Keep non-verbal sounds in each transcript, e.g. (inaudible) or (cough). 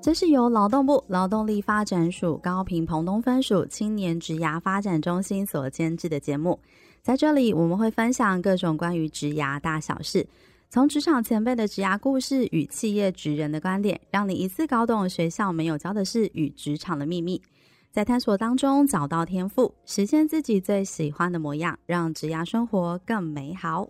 这是由劳动部劳动力发展署高屏澎东分署青年职涯发展中心所监制的节目。在这里，我们会分享各种关于职涯大小事，从职场前辈的职涯故事与企业职人的观点，让你一次搞懂学校没有教的事与职场的秘密，在探索当中找到天赋，实现自己最喜欢的模样，让职涯生活更美好。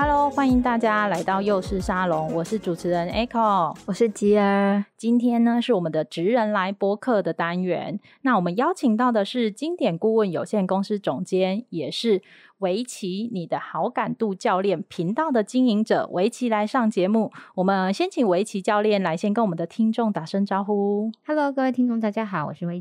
Hello，欢迎大家来到幼师沙龙，我是主持人 Echo，我是吉儿。今天呢是我们的职人来播客的单元，那我们邀请到的是经典顾问有限公司总监，也是围棋你的好感度教练频道的经营者，围棋来上节目。我们先请围棋教练来先跟我们的听众打声招呼。Hello，各位听众，大家好，我是薇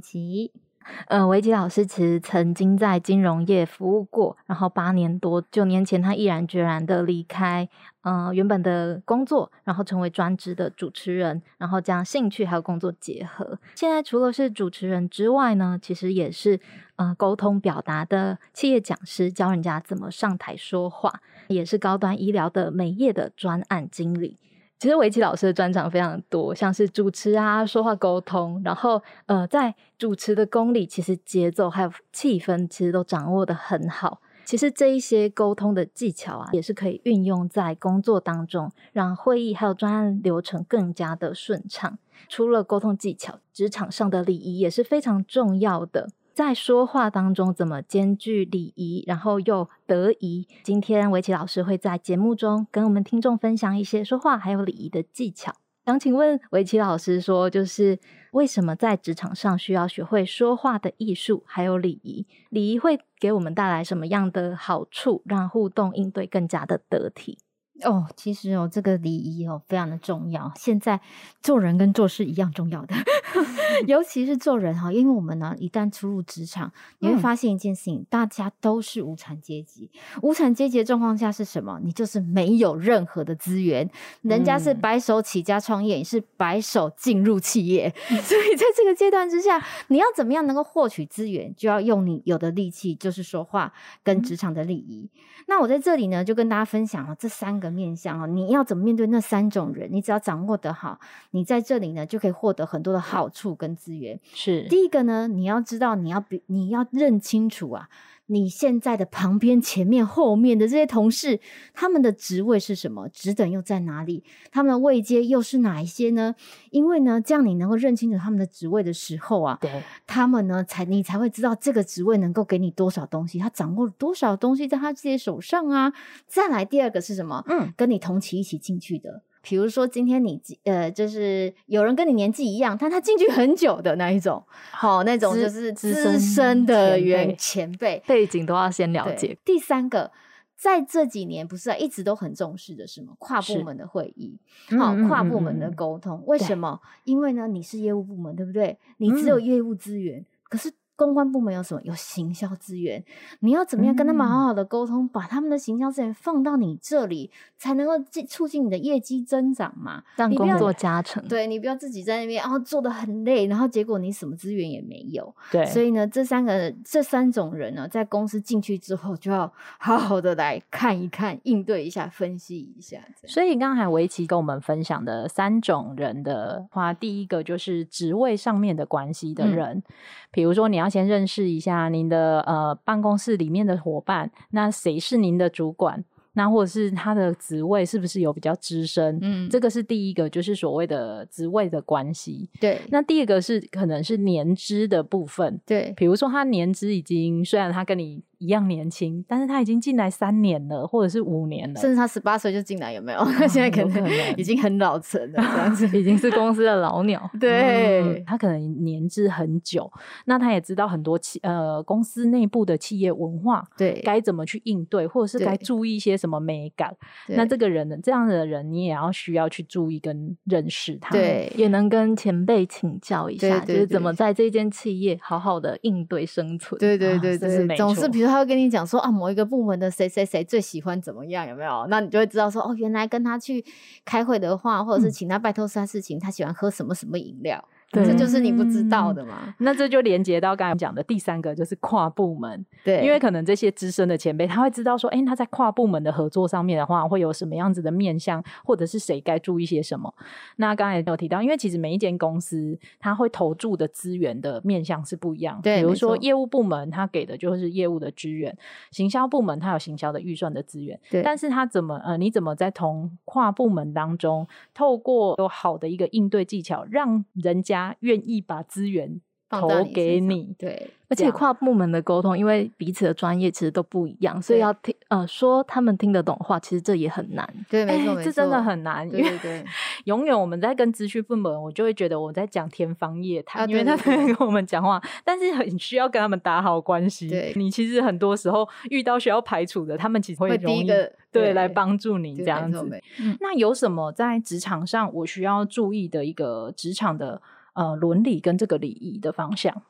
呃，维吉老师其实曾经在金融业服务过，然后八年多，九年前他毅然决然的离开，呃，原本的工作，然后成为专职的主持人，然后将兴趣还有工作结合。现在除了是主持人之外呢，其实也是呃沟通表达的企业讲师，教人家怎么上台说话，也是高端医疗的美业的专案经理。其实围棋老师的专长非常多，像是主持啊、说话沟通，然后呃，在主持的功力，其实节奏还有气氛，其实都掌握得很好。其实这一些沟通的技巧啊，也是可以运用在工作当中，让会议还有专案流程更加的顺畅。除了沟通技巧，职场上的礼仪也是非常重要的。在说话当中，怎么兼具礼仪，然后又得宜？今天围棋老师会在节目中跟我们听众分享一些说话还有礼仪的技巧。想请问围棋老师说，就是为什么在职场上需要学会说话的艺术，还有礼仪？礼仪会给我们带来什么样的好处，让互动应对更加的得体？哦，其实哦，这个礼仪哦非常的重要。现在做人跟做事一样重要的，(laughs) 尤其是做人哈，因为我们呢一旦出入职场，你会发现一件事情，嗯、大家都是无产阶级。无产阶级的状况下是什么？你就是没有任何的资源，人家是白手起家创业，你是白手进入企业，嗯、(laughs) 所以在这个阶段之下，你要怎么样能够获取资源，就要用你有的力气，就是说话跟职场的礼仪。嗯、那我在这里呢，就跟大家分享了这三个。面向哦，你要怎么面对那三种人？你只要掌握得好，你在这里呢就可以获得很多的好处跟资源。是第一个呢，你要知道，你要比你要认清楚啊。你现在的旁边、前面、后面的这些同事，他们的职位是什么？职等又在哪里？他们的位阶又是哪一些呢？因为呢，这样你能够认清楚他们的职位的时候啊，对，他们呢才你才会知道这个职位能够给你多少东西，他掌握了多少东西在他自己手上啊。再来第二个是什么？嗯，跟你同期一起进去的。比如说，今天你呃，就是有人跟你年纪一样，但他进去很久的那一种，好，那种就是资深的原前辈，背景都要先了解。第三个，在这几年不是啊，一直都很重视的是什么？跨部门的会议，好，跨部门的沟通。为什么？因为呢，你是业务部门，对不对？你只有业务资源，可是。公关部门有什么？有行销资源，你要怎么样跟他们好好的沟通，嗯、把他们的行销资源放到你这里，才能够进促进你的业绩增长嘛？让工作加成。对，你不要自己在那边，然后做的很累，然后结果你什么资源也没有。对，所以呢，这三个这三种人呢，在公司进去之后，就要好好的来看一看，应对一下，分析一下。所以刚才薇琪跟我们分享的三种人的话，第一个就是职位上面的关系的人，嗯、比如说你要。先认识一下您的呃办公室里面的伙伴，那谁是您的主管？那或者是他的职位是不是有比较资深？嗯，这个是第一个，就是所谓的职位的关系。对，那第二个是可能是年资的部分。对，比如说他年资已经，虽然他跟你。一样年轻，但是他已经进来三年了，或者是五年了，甚至他十八岁就进来，有没有？他、哦、(laughs) 现在可能已经很老成了，这样子 (laughs) 已经是公司的老鸟。(laughs) 对、嗯，他可能年资很久，那他也知道很多企呃公司内部的企业文化，对，该怎么去应对，或者是该注意一些什么美感。那这个人呢，这样的人你也要需要去注意跟认识他，对，也能跟前辈请教一下，就是怎么在这间企业好好的应对生存。对对对对，啊、是。总是比如。如他会跟你讲说啊，某一个部门的谁谁谁最喜欢怎么样，有没有？那你就会知道说哦，原来跟他去开会的话，或者是请他拜托他事情，嗯、他喜欢喝什么什么饮料。对，这就是你不知道的嘛。那这就连接到刚才讲的第三个，就是跨部门。对，因为可能这些资深的前辈，他会知道说，哎，他在跨部门的合作上面的话，会有什么样子的面向，或者是谁该注意些什么。那刚才有提到，因为其实每一间公司，他会投注的资源的面向是不一样。对，比如说业务部门，他给的就是业务的资源；行销部门，他有行销的预算的资源。对，但是他怎么呃，你怎么在同跨部门当中，透过有好的一个应对技巧，让人家愿意把把资源投给你，你对，而且跨部门的沟通，因为彼此的专业其实都不一样，所以要听呃说他们听得懂话，其实这也很难。对，没错，欸、这真的很难。对对对，(laughs) 永远我们在跟资讯部门，我就会觉得我在讲天方夜谭，啊、因为他们跟我们讲话，但是很需要跟他们打好关系。对，你其实很多时候遇到需要排除的，他们其实会容易会第一个对，对来帮助你这样子。嗯、那有什么在职场上我需要注意的一个职场的？呃，伦理跟这个礼仪的方向，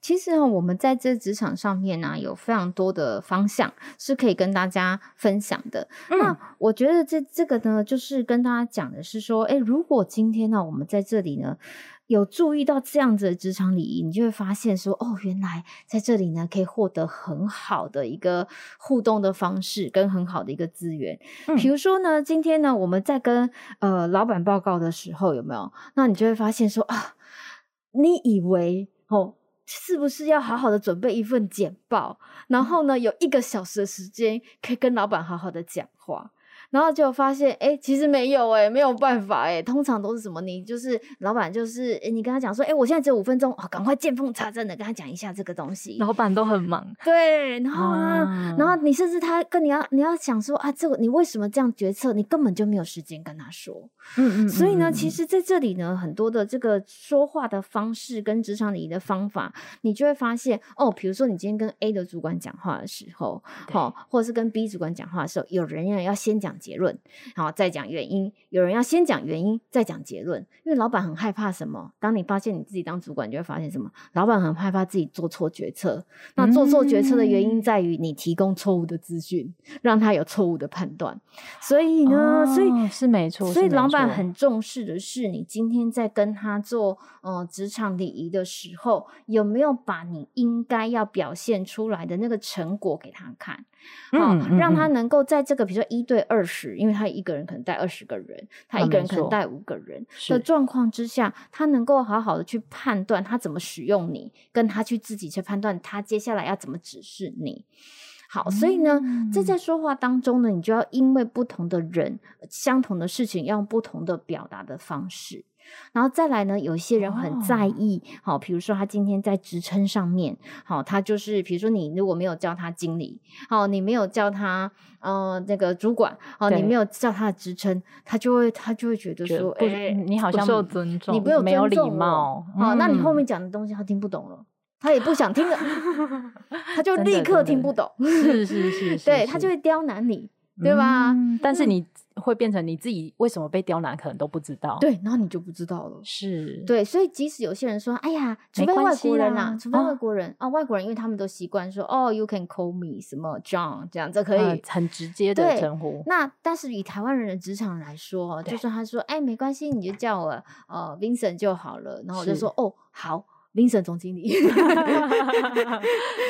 其实我们在这职场上面呢、啊，有非常多的方向是可以跟大家分享的。嗯、那我觉得这这个呢，就是跟大家讲的是说，诶，如果今天呢，我们在这里呢，有注意到这样子的职场礼仪，你就会发现说，哦，原来在这里呢，可以获得很好的一个互动的方式，跟很好的一个资源。嗯、比如说呢，今天呢，我们在跟呃老板报告的时候，有没有？那你就会发现说啊。你以为哦，是不是要好好的准备一份简报，然后呢，有一个小时的时间可以跟老板好好的讲话？然后就发现，哎，其实没有，哎，没有办法，哎，通常都是什么？你就是老板，就是你跟他讲说，哎，我现在只有五分钟，哦，赶快见缝插针的跟他讲一下这个东西。老板都很忙，对，然后呢，啊、然后你甚至他跟你要，你要想说啊，这个你为什么这样决策？你根本就没有时间跟他说。嗯，嗯嗯。所以呢，其实在这里呢，很多的这个说话的方式跟职场礼仪的方法，你就会发现，哦，比如说你今天跟 A 的主管讲话的时候，好对，或者是跟 B 主管讲话的时候，有人要要先讲。结论，好，再讲原因。有人要先讲原因，再讲结论。因为老板很害怕什么？当你发现你自己当主管，你就会发现什么？老板很害怕自己做错决策。那做错决策的原因在于你提供错误的资讯，让他有错误的判断。所以呢，哦、所以是没错。所以老板很重视的是，你今天在跟他做呃职场礼仪的时候，有没有把你应该要表现出来的那个成果给他看？好，让他能够在这个比如说一对二十，因为他一个人可能带二十个人，他一个人可能带五个人的状况之下，他能够好好的去判断他怎么使用你，跟他去自己去判断他接下来要怎么指示你。好，所以呢，这在说话当中呢，你就要因为不同的人，相同的事情，要用不同的表达的方式。然后再来呢，有一些人很在意，好、哦，比如说他今天在职称上面，好，他就是比如说你如果没有叫他经理，好，你没有叫他呃那个主管，好，你没有叫他的职称，他就会他就会觉得说，哎、欸，你好像不受尊重，你没有没有礼貌，好，那你后面讲的东西他听不懂了，他也不想听了，他就 (laughs) 立刻听不懂，是是是，(laughs) 对他就会刁难你。对吧？嗯，但是你会变成你自己为什么被刁难，可能都不知道。对，然后你就不知道了。是，对，所以即使有些人说：“哎呀，除非外国人啊，除非外国人啊，啊，外国人，因为他们都习惯说哦，you can call me 什么 John 这样，这可以，呃，很直接的称呼。那但是以台湾人的职场来说，就算他说：“哎，没关系，你就叫我呃 Vincent 就好了。”然后我就说：“哦，好。” Vincent 总经理，(laughs)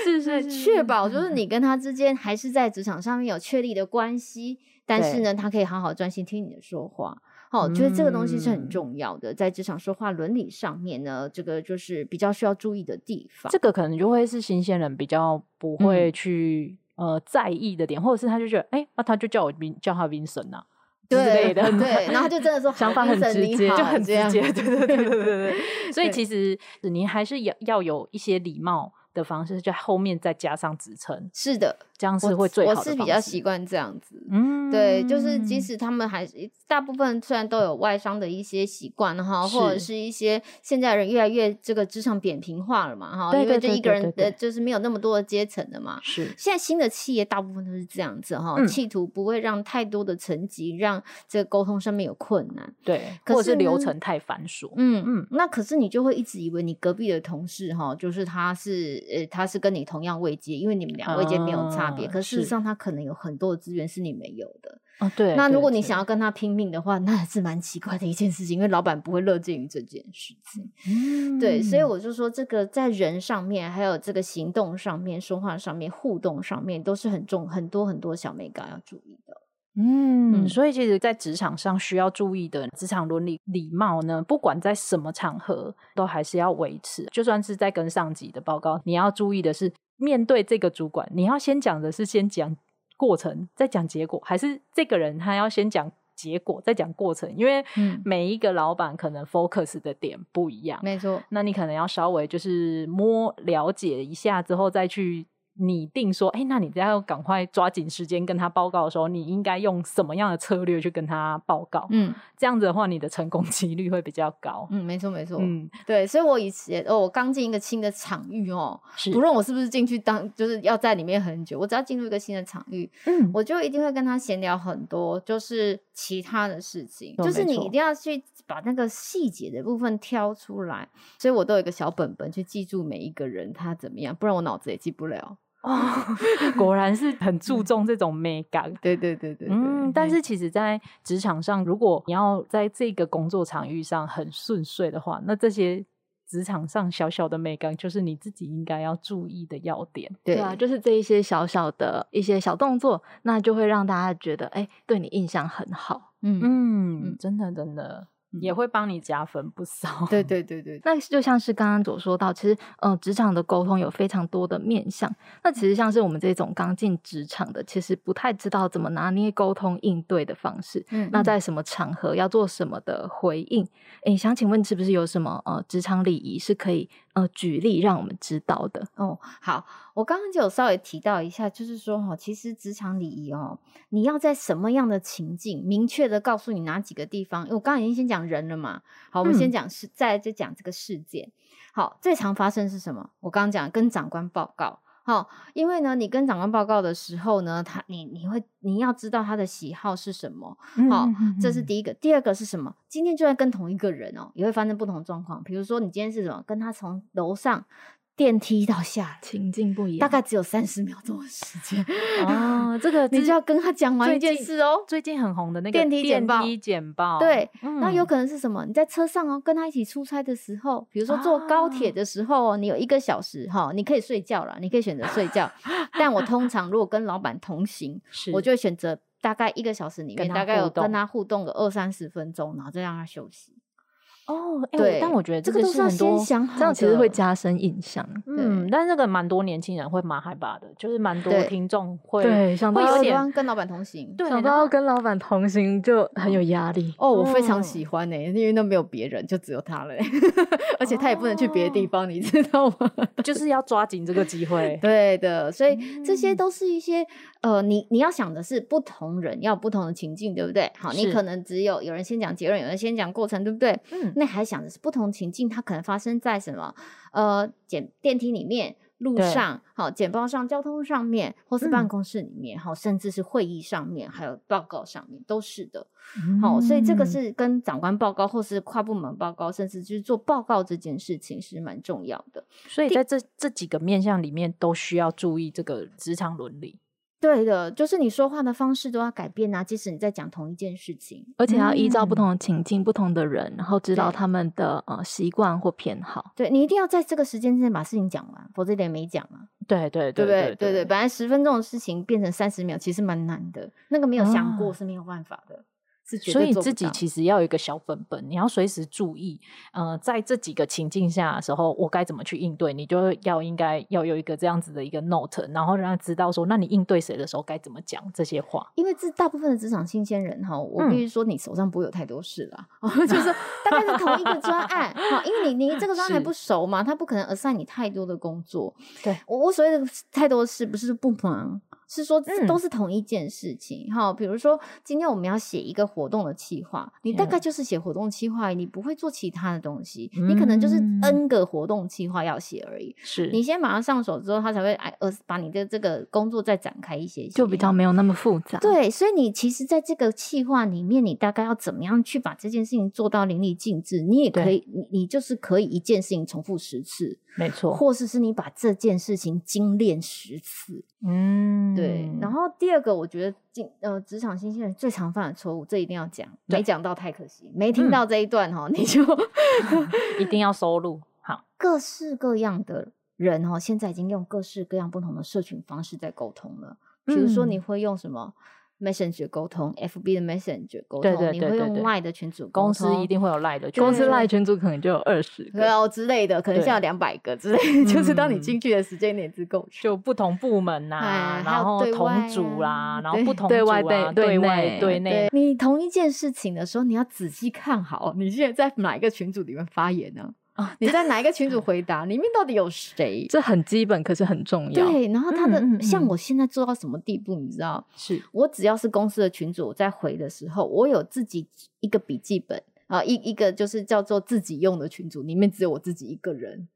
是是是，确保就是你跟他之间还是在职场上面有确立的关系，但是呢，他可以好好专心听你的说话。好，我觉得这个东西是很重要的，在职场说话伦理上面呢，这个就是比较需要注意的地方。这个可能就会是新鲜人比较不会去呃在意的点，或者是他就觉得，哎，那他就叫我叫他 Vincent 啊。之类的，对，然后就真的说 (laughs) 想法很直接，就很直接，对对对对对对。(laughs) 所以其实你还是要要有一些礼貌的方式，就后面再加上职称。是的，这样是会最好的。我是比较习惯这样子，嗯，对，就是即使他们还是大部分虽然都有外商的一些习惯哈，或者是一些现在人越来越这个职场扁平化了嘛哈，因为这一个人的就是没有那么多的阶层的嘛。是，现在新的企业大部分都是这样子哈，嗯、企图不会让太多的层级让这个沟通上面有困难，对，或者是流程太繁琐。嗯嗯，那可是你就会一直以为你隔壁的同事哈，就是他是呃他是跟你同样位阶，因为你们俩位阶没有差别，嗯、可事实上他可能有很多的资源是你没有的。哦，对。那如果你想要跟他拼命的话，那是蛮奇怪的一件事情，因为老板不会乐见于这件事情。嗯，对，所以我就说，这个在人上面，还有这个行动上面、说话上面、互动上面，都是很重很多很多小美感要注意的。嗯，嗯，所以其实，在职场上需要注意的职场伦理礼貌呢，不管在什么场合，都还是要维持。就算是在跟上级的报告，你要注意的是，面对这个主管，你要先讲的是先讲。过程再讲结果，还是这个人他要先讲结果再讲过程？因为每一个老板可能 focus 的点不一样，没错。那你可能要稍微就是摸了解一下之后再去。拟定说，哎、欸，那你只要赶快抓紧时间跟他报告的时候，你应该用什么样的策略去跟他报告？嗯，这样子的话，你的成功几率会比较高。嗯，没错，没错。嗯，对，所以我以前哦，我刚进一个新的场域哦，是不论我是不是进去当，就是要在里面很久，我只要进入一个新的场域，嗯，我就一定会跟他闲聊很多，就是其他的事情，嗯、就是你一定要去把那个细节的部分挑出来。所以我都有一个小本本去记住每一个人他怎么样，不然我脑子也记不了。哦，(laughs) 果然是很注重这种美感。对对对对，对，嗯。但是其实，在职场上，如果你要在这个工作场域上很顺遂的话，那这些职场上小小的美感，就是你自己应该要注意的要点。对啊，就是这一些小小的一些小动作，那就会让大家觉得，哎、欸，对你印象很好。嗯嗯，真的真的。也会帮你加分不少。对对对对，(laughs) 那就像是刚刚所说到，其实呃，职场的沟通有非常多的面向。那其实像是我们这种刚进职场的，其实不太知道怎么拿捏沟通应对的方式。嗯，那在什么场合要做什么的回应？诶，想请问是不是有什么呃职场礼仪是可以呃举例让我们知道的？哦，好。我刚刚就有稍微提到一下，就是说哈，其实职场礼仪哦，你要在什么样的情境，明确的告诉你哪几个地方。因为我刚刚已经先讲人了嘛，好，我们先讲事，再来就讲这个事件。好，最常发生是什么？我刚刚讲跟长官报告，好，因为呢，你跟长官报告的时候呢，他你你会你要知道他的喜好是什么，好，这是第一个。第二个是什么？今天就算跟同一个人哦，也会发生不同状况。比如说你今天是什么，跟他从楼上。电梯到下情境不一样，大概只有三十秒钟的时间哦。这个 (laughs) 你就要跟他讲完一件事哦。最近很红的那个电梯简报，电梯简报对，嗯、那有可能是什么？你在车上哦，跟他一起出差的时候，比如说坐高铁的时候哦，啊、你有一个小时哈，你可以睡觉了，你可以选择睡觉。(laughs) 但我通常如果跟老板同行，(laughs) 是我就会选择大概一个小时里面，大概有跟他互动个二三十分钟，然后再让他休息。哦，对，但我觉得这个都是很多，这样其实会加深印象。嗯，但是这个蛮多年轻人会蛮害怕的，就是蛮多听众会对，想到有点跟老板同行，对，想到跟老板同行就很有压力。哦，我非常喜欢诶，因为那没有别人，就只有他了，(laughs) 而且他也不能去别的地方，你知道吗？就是要抓紧这个机会。(laughs) 对的，所以这些都是一些呃，你你要想的是不同人要不同的情境，对不对？好，你可能只有有人先讲结论，有人先讲过程，对不对？嗯。那还想的是不同情境，它可能发生在什么？呃，简电梯里面、路上、好简报上、交通上面，或是办公室里面，好、嗯，甚至是会议上面，还有报告上面，都是的。好、嗯，所以这个是跟长官报告，或是跨部门报告，甚至就是做报告这件事情是蛮重要的。所以在这这几个面向里面，都需要注意这个职场伦理。对的，就是你说话的方式都要改变啊，即使你在讲同一件事情，而且要依照不同的情境、嗯、不同的人，然后知道他们的呃习惯或偏好。对，你一定要在这个时间之内把事情讲完，否则一点没讲啊。对对对对对对对，本来十分钟的事情变成三十秒，其实蛮难的。那个没有想过是没有办法的。嗯所以自己其实要有一个小本本，你要随时注意，呃，在这几个情境下的时候，我该怎么去应对？你就要应该要有一个这样子的一个 note，然后让他知道说，那你应对谁的时候该怎么讲这些话。因为这大部分的职场新鲜人哈，我必须说你手上不会有太多事啦，嗯、就是 (laughs) 大概是同一个专案，好，因为你你这个专案还不熟嘛，他不可能 assign 你太多的工作。对我我所谓的太多事，不是不忙。是说这都是同一件事情哈。比如说今天我们要写一个活动的企划，你大概就是写活动企划，你不会做其他的东西，你可能就是 N 个活动企划要写而已。是你先马上上手之后，他才会哎呃把你的这个工作再展开一些，就比较没有那么复杂。对，所以你其实在这个企划里面，你大概要怎么样去把这件事情做到淋漓尽致？你也可以，你你就是可以一件事情重复十次。没错，或是是你把这件事情精炼十次，嗯，对。然后第二个，我觉得进呃职场新鲜人最常犯的错误，这一定要讲，没讲到太可惜，没听到这一段哈，嗯、你就 (laughs) (laughs) 一定要收录。好，各式各样的人哈，现在已经用各式各样不同的社群方式在沟通了，比如说你会用什么？Messenger 沟通，FB 的 Messenger 沟通，对对对对对，你会用 Line 的群组沟通，公司一定会有 Line 的群组，公司 Line 群组可能就有二十个哦之类的，可能像两百个之类的，(laughs) 就是当你进去的时间点足够，就不同部门呐、啊，然后同组啦、啊，然后不同对外对外对内，你同一件事情的时候，你要仔细看好，你现在在哪一个群组里面发言呢？啊！你在哪一个群组 (laughs) 回答？里面到底有谁？这很基本，可是很重要。对，然后他的像我现在做到什么地步，你知道？是我只要是公司的群组，我在回的时候，我有自己一个笔记本啊，一一个就是叫做自己用的群组，里面只有我自己一个人。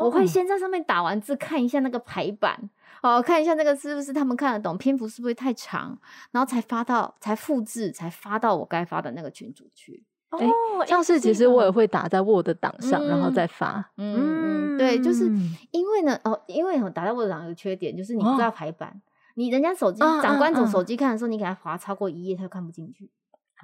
我会先在上面打完字，看一下那个排版，哦，看一下那个是不是他们看得懂，篇幅是不是太长，然后才发到，才复制，才发到我该发的那个群组去。哦，像是其实我也会打在 Word 档上，然后再发。嗯嗯，对，就是因为呢，哦，因为打在 Word 档有个缺点，就是你不知道排版，你人家手机长官从手机看的时候，你给他划超过一页，他就看不进去，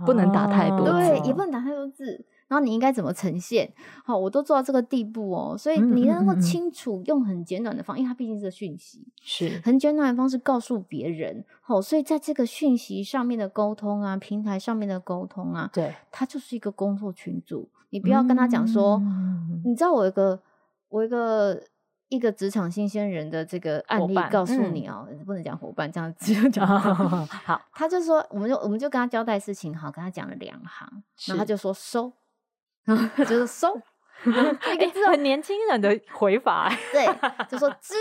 不能打太多，对，也不能打太多字。然后你应该怎么呈现？好，我都做到这个地步哦，所以你能够清楚用很简短的方，因为它毕竟是个讯息，是很简短的方式告诉别人。好，所以在这个讯息上面的沟通啊，平台上面的沟通啊，对，它就是一个工作群组。你不要跟他讲说，你知道我有一个我有一个一个职场新鲜人的这个案例，告诉你哦，不能讲伙伴这样子讲。(laughs) 好，他就说，我们就我们就跟他交代事情，好，跟他讲了两行，然后他就说收。就是 (laughs) 收，一个字很年轻人的回法，对，(laughs) 就说知，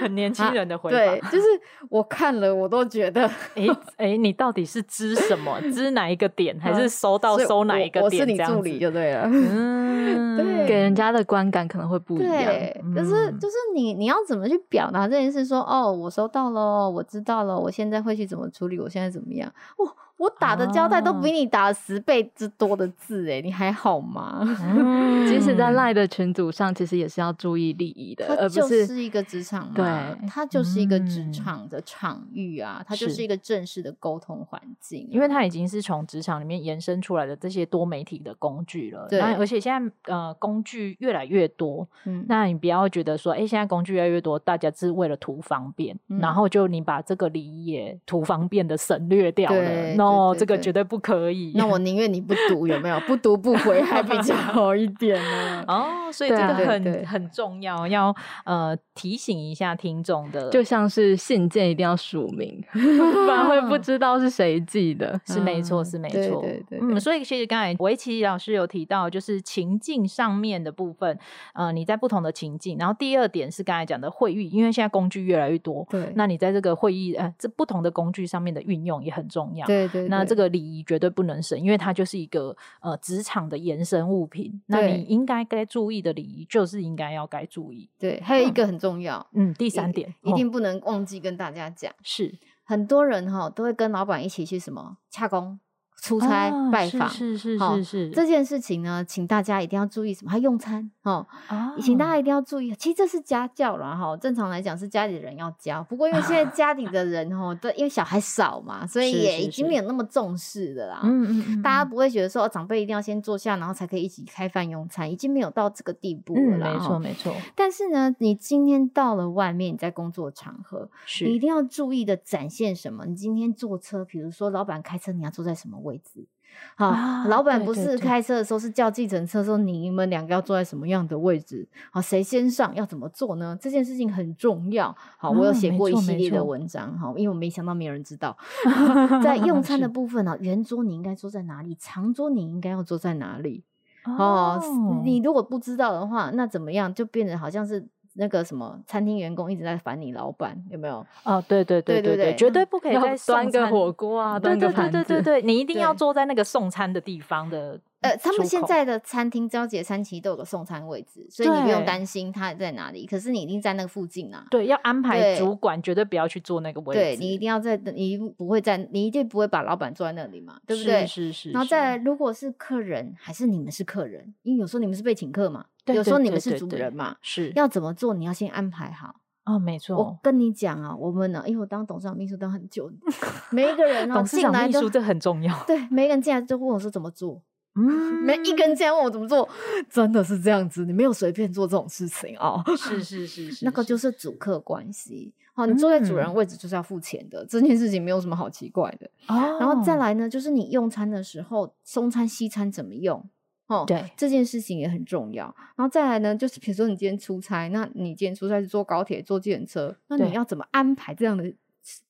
很年轻人的回法，对，就是我看了，我都觉得，哎哎，你到底是知什么？知哪一个点，(laughs) 还是收到收哪一个点？我是你助理就对了，嗯，对，给人家的观感可能会不一样，对，就是就是你你要怎么去表达这件事？说哦，我收到了，我知道了，我现在会去怎么处理？我现在怎么样？哦。我打的胶带都比你打十倍之多的字哎，你还好吗？(laughs) 即使在赖的群组上，其实也是要注意礼仪的，它就是一个职场嘛，对，它就是一个职场的场域啊，它就是一个正式的沟通环境，因为它已经是从职场里面延伸出来的这些多媒体的工具了。对，而且现在呃工具越来越多，嗯，那你不要觉得说，哎，现在工具越来越多，大家是为了图方便，然后就你把这个礼仪也图方便的省略掉了。哦，这个绝对不可以。那我宁愿你不读，有没有？不读不回还比较 (laughs) 好一点呢。哦，所以这个很很重要，要呃提醒一下听众的，就像是信件一定要署名，(laughs) 不然会不知道是谁寄的。(laughs) 是没错，是没错。对对嗯，所以其实刚才围棋老师有提到，就是情境上面的部分，呃，你在不同的情境。然后第二点是刚才讲的会议，因为现在工具越来越多，对，那你在这个会议呃这不同的工具上面的运用也很重要。对对。那这个礼仪绝对不能省，因为它就是一个呃职场的延伸物品。那你应该该注意的礼仪，就是应该要该注意。对，还有一个很重要，嗯，第三点一定不能忘记跟大家讲，哦、是很多人哈都会跟老板一起去什么洽公。出差拜访，是是是是这件事情呢，请大家一定要注意什么？还用餐哦，请大家一定要注意。其实这是家教了哈，正常来讲是家里人要教，不过因为现在家里的人哦，对，因为小孩少嘛，所以也已经没有那么重视的啦。嗯嗯嗯，大家不会觉得说长辈一定要先坐下，然后才可以一起开饭用餐，已经没有到这个地步了。没错没错。但是呢，你今天到了外面，你在工作场合，你一定要注意的展现什么？你今天坐车，比如说老板开车，你要坐在什么位置？好，啊、老板不是开车的时候，是叫计程车的时候，你们两个要坐在什么样的位置？好，谁先上要怎么做呢？这件事情很重要。好，我有写过一系列的文章。好，因为我没想到没有人知道，(laughs) 在用餐的部分呢，圆桌你应该坐在哪里？长桌你应该要坐在哪里？哦，你如果不知道的话，那怎么样？就变得好像是。那个什么餐厅员工一直在烦你老板，有没有？哦，对对对对对，绝对不可以再端个火锅啊，端个盘子。对对对对，你一定要坐在那个送餐的地方的。呃，他们现在的餐厅交接餐其实都有个送餐位置，所以你不用担心他在哪里。可是你一定在那个附近啊。对，要安排主管绝对不要去坐那个位置。对，你一定要在，你不会在，你一定不会把老板坐在那里嘛，对不对？是是是。然后再来，如果是客人，还是你们是客人，因为有时候你们是被请客嘛，有时候你们是主人嘛，是要怎么做？你要先安排好。哦，没错。我跟你讲啊，我们呢，因为我当董事长秘书当很久，每一个人董事长秘书这很重要。对，每一个人进来就问我说怎么做。嗯，每一个人进来问我怎么做，真的是这样子，你没有随便做这种事情哦。是是是是，(laughs) 那个就是主客关系。好，你坐在主人位置就是要付钱的，这件事情没有什么好奇怪的。哦，然后再来呢，就是你用餐的时候，中餐西餐怎么用？哦，对，这件事情也很重要。然后再来呢，就是比如说你今天出差，那你今天出差是坐高铁、坐计程车，那你要怎么安排这样的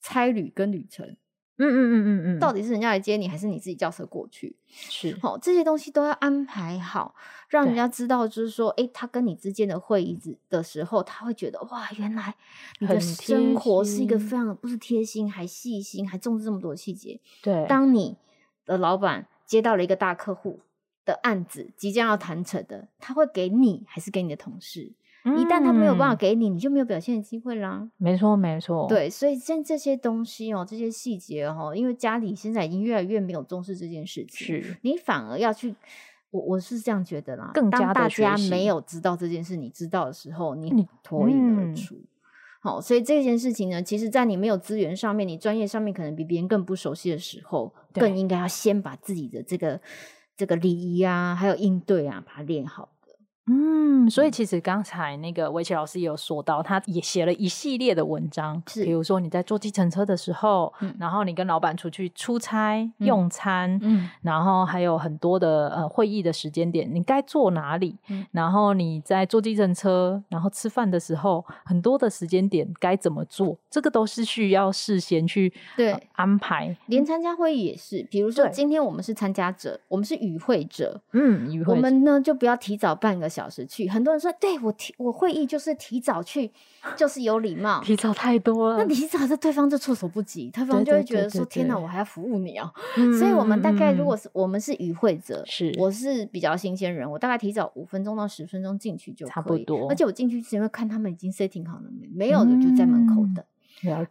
差旅跟旅程？嗯嗯嗯嗯嗯，到底是人家来接你，还是你自己叫车过去？是，好，这些东西都要安排好，让人家知道，就是说，哎，他跟你之间的会议的时候，他会觉得，哇，原来你的生活是一个非常不是贴心，还细心，还重视这么多细节。对，当你的老板接到了一个大客户的案子，即将要谈成的，他会给你，还是给你的同事？一旦他没有办法给你，你就没有表现的机会啦。没错，没错。对，所以像这些东西哦，这些细节哦，因为家里现在已经越来越没有重视这件事情，是你反而要去，我我是这样觉得啦。更加当大家没有知道这件事，你知道的时候，你脱颖而出。好、嗯，所以这件事情呢，其实，在你没有资源上面，你专业上面可能比别人更不熟悉的时候，更应该要先把自己的这个这个礼仪啊，还有应对啊，把它练好。嗯，所以其实刚才那个围棋老师也有说到，他也写了一系列的文章，是比如说你在坐计程车的时候，嗯、然后你跟老板出去出差、嗯、用餐，嗯，然后还有很多的呃会议的时间点，你该坐哪里？嗯，然后你在坐计程车，然后吃饭的时候，很多的时间点该怎么做？这个都是需要事先去对、呃、安排。连参加会议也是，比如说今天我们是参加者，我们是与会者，嗯，与会者，我们呢就不要提早半个小时去，很多人说，对我提我会议就是提早去，就是有礼貌。提早太多了，那提早这对方就措手不及，对方就会觉得说：“天哪，我还要服务你啊！”嗯、所以，我们大概如果是我们是与会者，是我是比较新鲜人，我大概提早五分钟到十分钟进去就，差不多。而且我进去之前会看他们已经 setting 好了没，没有的就在门口等。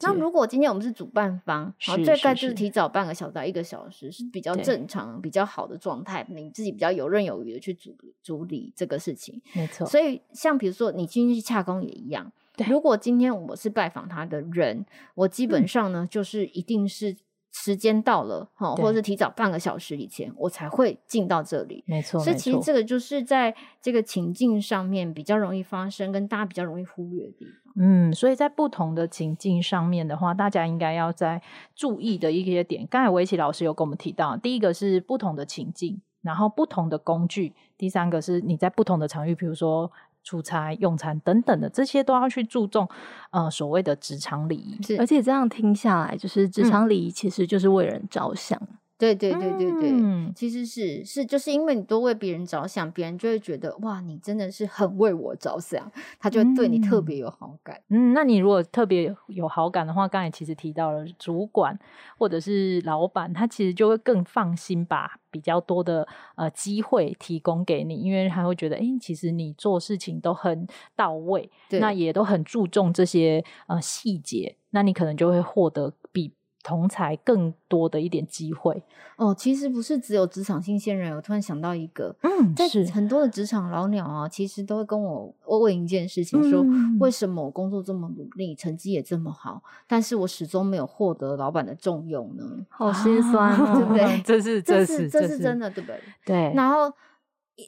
那如果今天我们是主办方，好，大概就是提早半个小时到一个小时是比较正常、比较好的状态，你自己比较游刃有余的去处处理这个事情。没错。所以像比如说你今天去洽公也一样，如果今天我是拜访他的人，我基本上呢、嗯、就是一定是时间到了哈，或者是提早半个小时以前我才会进到这里。没错。所以其实这个就是在这个情境上面比较容易发生，跟大家比较容易忽略的地方。嗯，所以在不同的情境上面的话，大家应该要在注意的一些点。刚才薇琪老师有跟我们提到，第一个是不同的情境，然后不同的工具，第三个是你在不同的场域，比如说出差、用餐等等的，这些都要去注重。呃，所谓的职场礼仪，是，而且这样听下来，就是职场礼仪其实就是为人着想。嗯对对对对对，嗯，其实是是，就是因为你多为别人着想，别人就会觉得哇，你真的是很为我着想，他就会对你特别有好感。嗯，那你如果特别有好感的话，刚才其实提到了主管或者是老板，他其实就会更放心，把比较多的呃机会提供给你，因为他会觉得，哎，其实你做事情都很到位，对，那也都很注重这些呃细节，那你可能就会获得比。同才更多的一点机会哦，其实不是只有职场新鲜人。我突然想到一个，嗯，在很多的职场老鸟啊，其实都会跟我问一件事情，说、嗯、为什么我工作这么努力，成绩也这么好，但是我始终没有获得老板的重用呢？好心酸、哦，对不对？(laughs) 这是这是这是真的，对不对？对。然后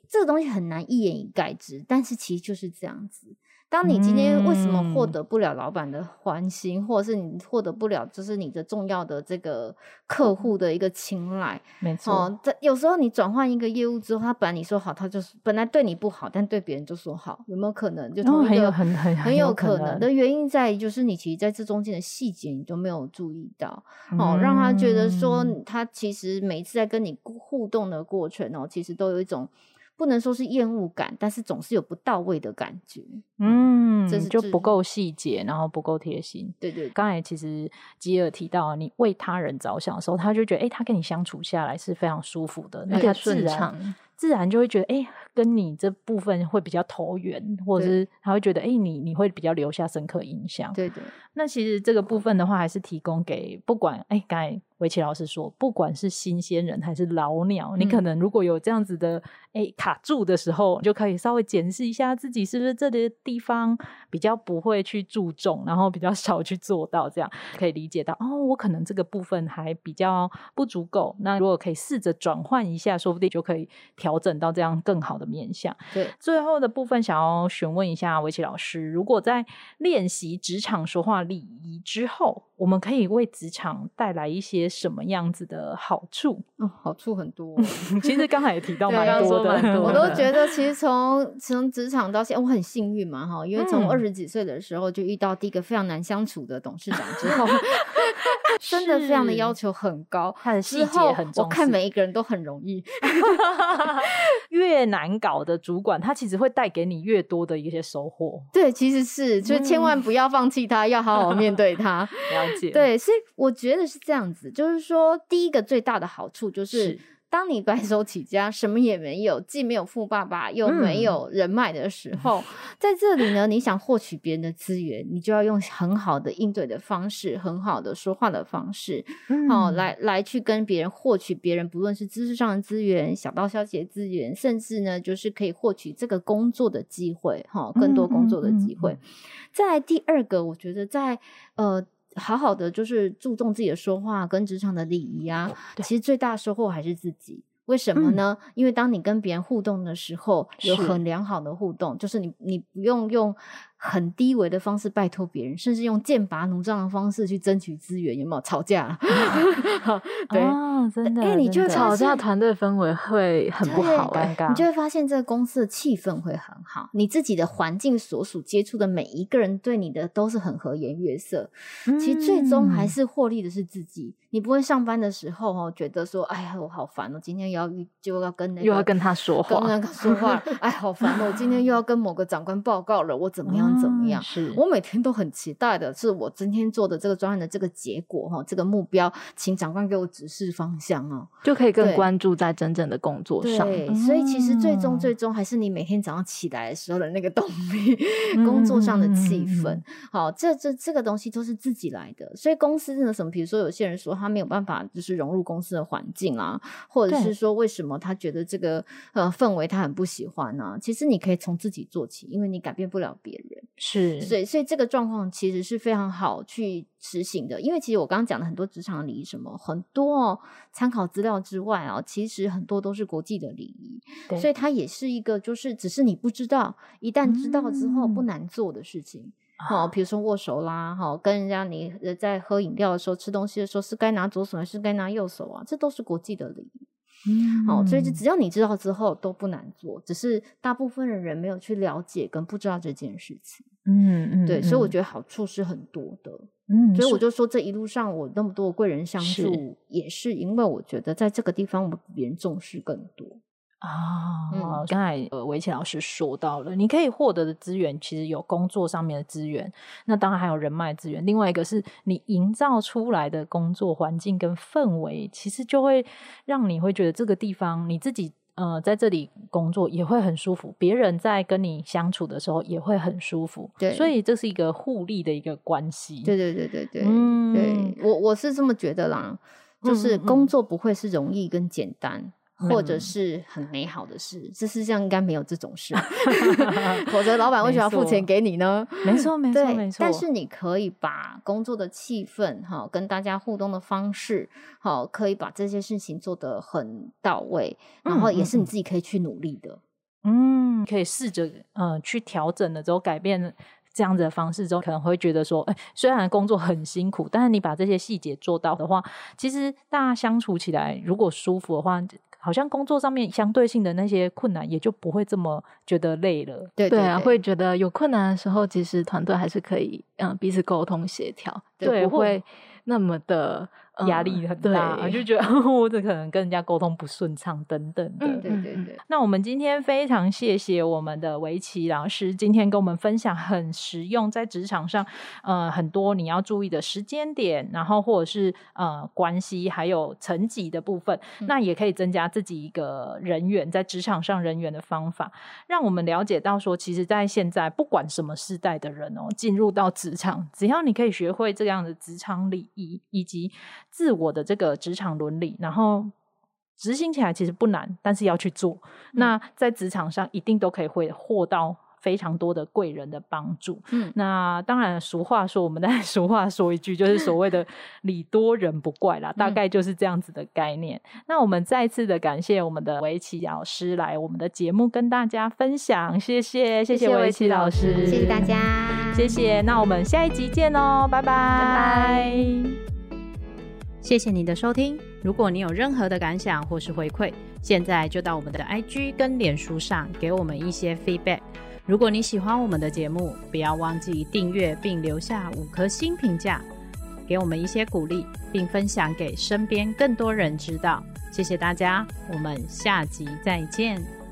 这个东西很难一言以概之，但是其实就是这样子。当你今天为什么获得不了老板的欢心，嗯、或者是你获得不了，就是你的重要的这个客户的一个青睐？没错，哦，在有时候你转换一个业务之后，他本来你说好，他就是本来对你不好，但对别人就说好，有没有可能？就同一个、哦、很有很很很有可能的原因在于，就是你其实在这中间的细节你都没有注意到，嗯、哦，让他觉得说他其实每一次在跟你互动的过程哦，其实都有一种。不能说是厌恶感，但是总是有不到位的感觉。嗯，这是就不够细节，然后不够贴心。对对，刚才其实吉尔提到，你为他人着想的时候，他就觉得，哎、欸，他跟你相处下来是非常舒服的，那他自然自然就会觉得，哎、欸，跟你这部分会比较投缘，或者是他会觉得，哎、欸，你你会比较留下深刻印象。对对。那其实这个部分的话，还是提供给不管，哎、欸，刚才。维琪老师说，不管是新鲜人还是老鸟，嗯、你可能如果有这样子的哎、欸、卡住的时候，就可以稍微检视一下自己是不是这里的地方比较不会去注重，然后比较少去做到，这样可以理解到哦，我可能这个部分还比较不足够。那如果可以试着转换一下，说不定就可以调整到这样更好的面向。对，最后的部分想要询问一下维琪老师，如果在练习职场说话礼仪之后，我们可以为职场带来一些。什么样子的好处？哦，好处很多。(laughs) 其实刚才也提到蛮多的，多的我都觉得其实从从职场到现在，我很幸运嘛，哈，因为从二十几岁的时候就遇到第一个非常难相处的董事长之后，(laughs) 真的非常的要求很高，他的细节很重。我看每一个人都很容易，(laughs) 越难搞的主管，他其实会带给你越多的一些收获。对，其实是，就千万不要放弃他，嗯、要好好面对他。了解。对，所以我觉得是这样子，就是说，第一个最大的好处就是。是当你白手起家，什么也没有，既没有富爸爸，又没有人脉的时候，嗯、在这里呢，你想获取别人的资源，你就要用很好的应对的方式，很好的说话的方式，嗯、哦，来来去跟别人获取别人，不论是知识上的资源、小道消息的资源，甚至呢，就是可以获取这个工作的机会，哈、哦，更多工作的机会。嗯嗯嗯、再来第二个，我觉得在呃。好好的，就是注重自己的说话跟职场的礼仪啊。其实最大收获还是自己。为什么呢？嗯、因为当你跟别人互动的时候，有很良好的互动，是就是你你不用用。很低微的方式拜托别人，甚至用剑拔弩张的方式去争取资源，有没有吵架？(laughs) 对、哦，真的。哎、欸，你就吵架，团队氛围会很不好，尴尬。你就会发现这个公司的气氛会很好，你自己的环境所属接触的每一个人对你的都是很和颜悦色。嗯、其实最终还是获利的是自己。你不会上班的时候哦，觉得说，哎呀，我好烦哦，今天要就要跟那个又要跟他说话，跟那个说话，哎，好烦哦，我今天又要跟某个长官报告了，我怎么样？怎么样？是我每天都很期待的，是我今天做的这个专案的这个结果哈，这个目标，请长官给我指示方向哦，就可以更关注在真正的工作上。对，嗯、所以其实最终最终还是你每天早上起来的时候的那个动力，嗯、(laughs) 工作上的气氛。嗯、好，这这这个东西都是自己来的。所以公司真的什么，比如说有些人说他没有办法就是融入公司的环境啊，或者是说为什么他觉得这个呃氛围他很不喜欢呢、啊？其实你可以从自己做起，因为你改变不了别人。是。所以，所以这个状况其实是非常好去实行的，因为其实我刚刚讲的很多职场礼仪，什么很多哦，参考资料之外啊，其实很多都是国际的礼仪，对所以它也是一个，就是只是你不知道，一旦知道之后不难做的事情。好、嗯，比如说握手啦，好，跟人家你在喝饮料的时候、吃东西的时候，是该拿左手还是该拿右手啊？这都是国际的礼仪。嗯，好，所以就只要你知道之后都不难做，只是大部分的人没有去了解跟不知道这件事情。嗯嗯，对，所以我觉得好处是很多的。嗯，所以我就说这一路上我那么多贵人相助，也是因为我觉得在这个地方我比别人重视更多。啊，刚、嗯、才呃维琪老师说到了，你可以获得的资源其实有工作上面的资源，那当然还有人脉资源。另外一个是你营造出来的工作环境跟氛围，其实就会让你会觉得这个地方你自己呃在这里工作也会很舒服，别人在跟你相处的时候也会很舒服。对，所以这是一个互利的一个关系。对对对对对，嗯，对我我是这么觉得啦，就是工作不会是容易跟简单。嗯嗯或者是很美好的事，这世上应该没有这种事，(laughs) 否则老板为什么要付钱给你呢？(laughs) 没错，没错，没错。但是你可以把工作的气氛，哈，跟大家互动的方式，好，可以把这些事情做得很到位，然后也是你自己可以去努力的。嗯，可以试着呃去调整了之后，改变这样子的方式之后，可能会觉得说，哎，虽然工作很辛苦，但是你把这些细节做到的话，其实大家相处起来如果舒服的话。好像工作上面相对性的那些困难也就不会这么觉得累了。对对啊，会觉得有困难的时候，其实团队还是可以嗯彼此沟通协调，对，不会那么的压力很大，嗯、就觉得 (laughs) 我这可能跟人家沟通不顺畅等等的。对对对。那我们今天非常谢谢我们的围棋老师，今天跟我们分享很实用，在职场上，呃，很多你要注意的时间点，然后或者是呃关系，还有层级的部分，嗯、那也可以增加自己一个人缘在职场上人缘的方法，让我们了解到说，其实，在现在不管什么世代的人哦，进入到职场，只要你可以学会这样的职场礼仪以及。自我的这个职场伦理，然后执行起来其实不难，但是要去做。嗯、那在职场上一定都可以会获到非常多的贵人的帮助。嗯，那当然，俗话说，我们 (laughs) 再俗话说一句，就是所谓的 (laughs) “礼多人不怪”啦，大概就是这样子的概念。嗯、那我们再次的感谢我们的围棋老师来我们的节目跟大家分享，谢谢，谢谢围棋老师，谢谢大家，谢谢。那我们下一集见哦，拜拜，拜拜。谢谢你的收听。如果你有任何的感想或是回馈，现在就到我们的 IG 跟脸书上给我们一些 feedback。如果你喜欢我们的节目，不要忘记订阅并留下五颗星评价，给我们一些鼓励，并分享给身边更多人知道。谢谢大家，我们下集再见。